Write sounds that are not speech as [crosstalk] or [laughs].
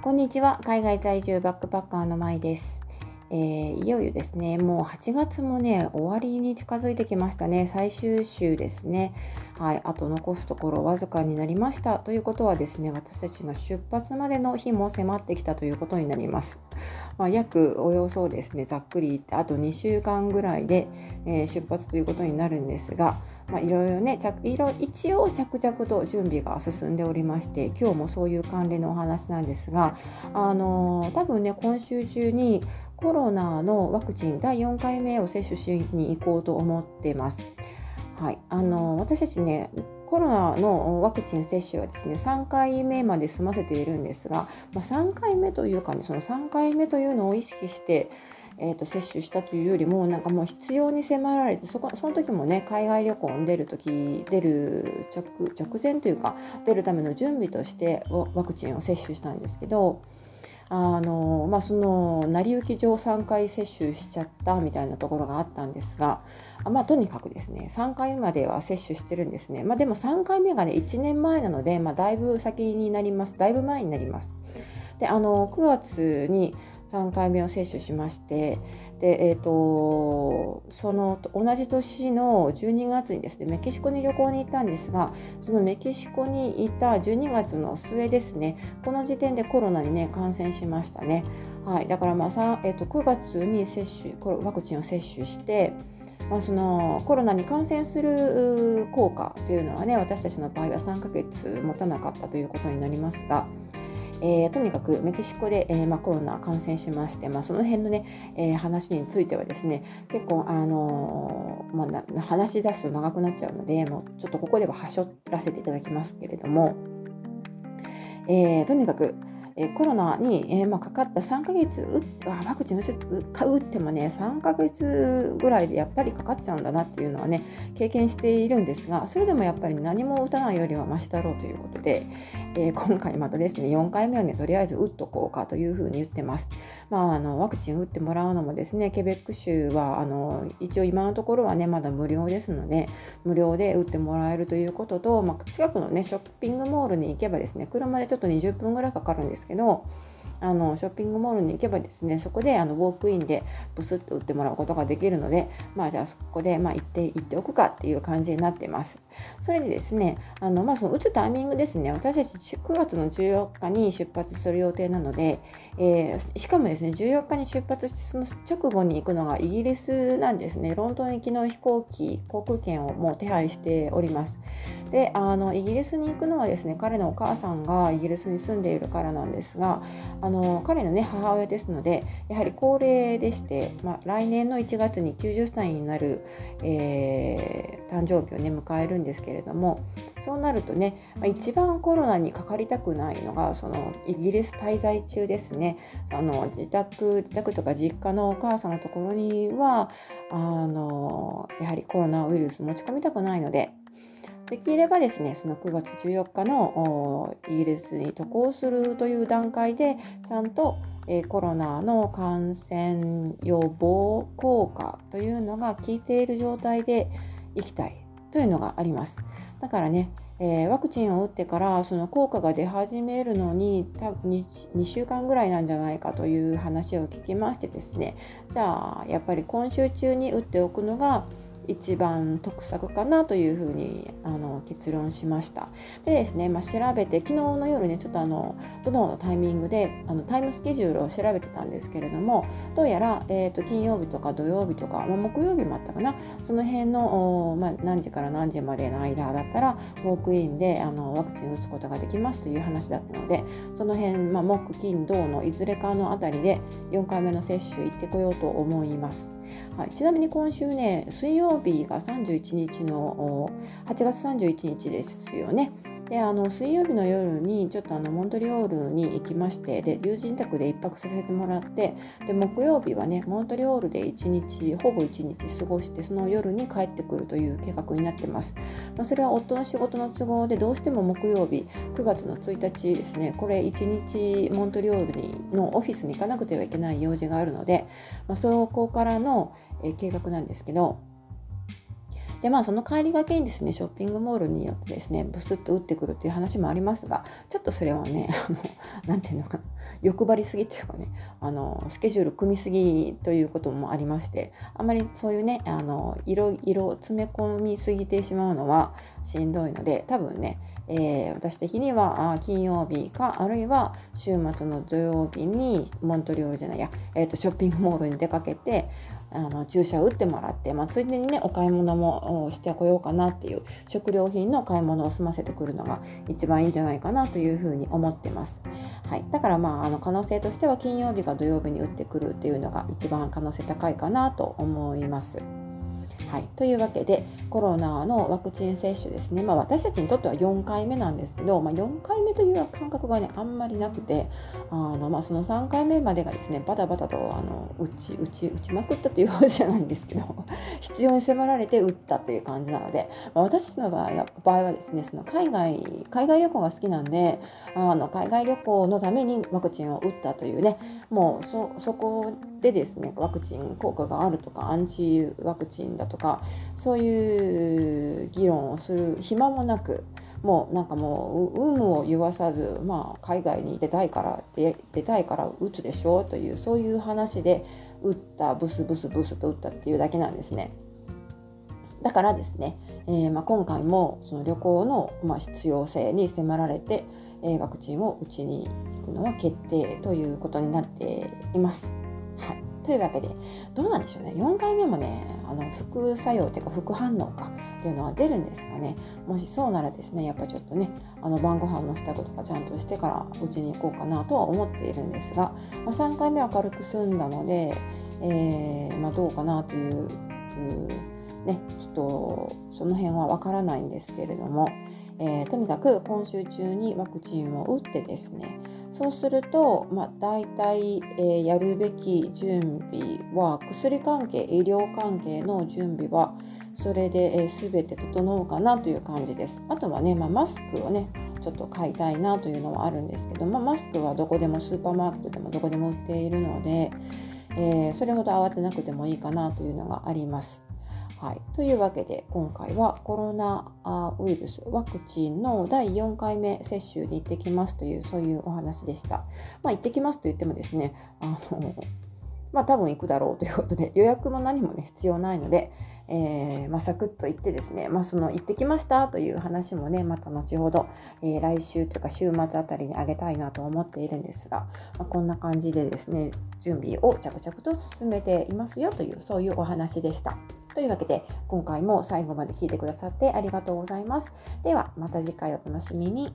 こんにちは。海外在住バックパッカーのまいです、えー、いよいよですね。もう8月もね終わりに近づいてきましたね。最終週ですね。はい。あと残すところわずかになりました。ということはですね私たちの出発までの日も迫ってきたということになります。まあ、約およそですねざっくり言ってあと2週間ぐらいで、えー、出発ということになるんですがまあ、いろいろねいろ一応着々と準備が進んでおりまして今日もそういう関連のお話なんですがあの多分ね今週中にコロナのワクチン第4回目を接種しに行こうと思ってます。はい、あの私たちねコロナのワクチン接種はですね3回目まで済ませているんですが、まあ、3回目というかねその3回目というのを意識してえーと、接種したというよりもなんかもう必要に迫られてそこその時もね海外旅行に出る時出る直直前というか出るための準備としてワクチンを接種したんですけど。あのまあ、その成り行き上3回接種しちゃったみたいなところがあったんですが、まあ、とにかくですね3回までは接種してるんですね、まあ、でも3回目がね1年前なので、まあ、だいぶ先になりますだいぶ前になります。であの9月に3回目を接種しましてで、えーと、その同じ年の12月にですねメキシコに旅行に行ったんですがそのメキシコにいた12月の末ですねこの時点でコロナにね感染しましたね、はい、だからまあ、えーと、9月に接種ワクチンを接種してまあ、そのコロナに感染する効果というのはね私たちの場合は3ヶ月持たなかったということになりますが、えー、とにかくメキシコで、えーまあ、コロナ感染しまして、まあ、その辺のね、えー、話についてはですね結構、あの、まあ、話し出すと長くなっちゃうのでもうちょっとここでははしょらせていただきますけれども、えー、とにかくえコロナに、えー、まあ、かかった3ヶ月ワクチン打ってもね3ヶ月ぐらいでやっぱりかかっちゃうんだなっていうのはね経験しているんですがそれでもやっぱり何も打たないよりはマシだろうということで、えー、今回またですね4回目はねとりあえず打っとこうかというふうに言ってます。まあ、あのワクチン打ってもらうのもですねケベック州はあの一応今のところはねまだ無料ですので無料で打ってもらえるということと、まあ、近くのねショッピングモールに行けばですね車でちょっと20分ぐらいかかるんですけどあのショッピングモールに行けばですねそこであのウォークインでブスッと売ってもらうことができるのでまあじゃあそこで、まあ、行って行っておくかっていう感じになってます。それでですねあの、まあ、その打つタイミングですね私たち9月の14日に出発する予定なので、えー、しかもですね14日に出発してその直後に行くのがイギリスなんですね。ロンドン行きの飛行機航空券をもう手配しております。であのイギリスに行くのはですね彼のお母さんがイギリスに住んでいるからなんですがあの彼のね母親ですのでやはり高齢でして、まあ、来年の1月に90歳になる、えー、誕生日をね迎えるんですけれどもそうなるとね、まあ、一番コロナにかかりたくないのがそのイギリス滞在中ですね。あの自宅自宅とか実家のお母さんのところにはあのやはりコロナウイルス持ち込みたくないのでできればですねその9月14日のイギリスに渡航するという段階でちゃんとコロナの感染予防効果というのが効いている状態でいきたいというのがあります。だからね、えー、ワクチンを打ってからその効果が出始めるのに多分 2, 2週間ぐらいなんじゃないかという話を聞きましてですねじゃあやっぱり今週中に打っておくのが一番得策かなというふうにあの結論しましたでですね、まあ、調べて昨日の夜ねちょっとあのどのタイミングであのタイムスケジュールを調べてたんですけれどもどうやら、えーと、金曜日とか土曜日とか、まあ、木曜日もあったかなその辺の、まあ、何時から何時までの間だったらウォークインであのワクチン打つことができますという話だったのでその辺、まあ、木金土のいずれかのあたりで4回目の接種行ってこようと思います。はい、ちなみに今週ね水曜日が31日の8月31日ですよね。であの水曜日の夜にちょっとあのモントリオールに行きましてで友人宅で1泊させてもらってで木曜日はねモントリオールで1日ほぼ1日過ごしてその夜に帰ってくるという計画になってます、まあ、それは夫の仕事の都合でどうしても木曜日9月の1日ですねこれ1日モントリオールにのオフィスに行かなくてはいけない用事があるので、まあ、そこからの計画なんですけどでまあその帰りがけにですねショッピングモールによってですねブスッと打ってくるという話もありますがちょっとそれはね何て言うのかな欲張りすぎというかねあのスケジュール組みすぎということもありましてあまりそういうねあの色々詰め込みすぎてしまうのはしんどいので多分ねえー、私的には金曜日かあるいは週末の土曜日にモントリオールじゃないや、えーと、ショッピングモールに出かけてあの注射を打ってもらって、まあ、ついでにねお買い物もしてこようかなっていう食料品の買い物を済ませてくるのが一番いいんじゃないかなというふうに思ってます、はい、だからまああの可能性としては金曜日か土曜日に打ってくるっていうのが一番可能性高いかなと思います。はい、というわけでコロナのワクチン接種ですね、まあ、私たちにとっては4回目なんですけど、まあ、4回目という感覚がねあんまりなくてあの、まあ、その3回目までがですねバタバタとあの打ち打ち打ちまくったというわけじゃないんですけど [laughs] 必要に迫られて打ったという感じなので、まあ、私の場合場合はですねその海外海外旅行が好きなんであの海外旅行のためにワクチンを打ったというねもうそこでですねワクチン効果があるとかアンチワクチンだとかかそういう議論をする暇もなくもうなんかもう有無を言わさず、まあ、海外に出たいから出出たいから打つでしょうというそういう話で打ったブスブスブスと打ったっていうだけなんですね。だからですね、えー、まあ、今回もその旅行の、ま、必要性に迫られて、えー、ワクチンを打ちに行くのは決定ということになっています。はい、というわけでどうなんでしょうね。4回目もねあの副作用というか副反応かっていうのは出るんですがね。もしそうならですねやっぱちょっとねあの晩ご飯の支度とかちゃんとしてからうちに行こうかなとは思っているんですが、まあ、3回目は軽く済んだので、えー、まあ、どうかなというねちょっとその辺はわからないんですけれども、えー、とにかく今週中にワクチンを打ってですねそうすると、まあ、大体、えー、やるべき準備は薬関係医療関係の準備はそれで、えー、全て整うかなという感じです。あとはね、まあ、マスクをねちょっと買いたいなというのはあるんですけど、まあ、マスクはどこでもスーパーマーケットでもどこでも売っているので、えー、それほど慌てなくてもいいかなというのがあります。はい、というわけで今回はコロナウイルスワクチンの第4回目接種に行ってきますというそういうお話でした。まあ、行ってきますと言ってもですねあの [laughs] まあ多分行くだろうということで [laughs] 予約も何もね必要ないので、えー、まあ、サクッと行ってですね、まあ、その行ってきましたという話もねまた後ほど、えー、来週というか週末あたりにあげたいなと思っているんですが、まあ、こんな感じでですね準備を着々と進めていますよというそういうお話でした。というわけで今回も最後まで聞いてくださってありがとうございます。ではまた次回お楽しみに。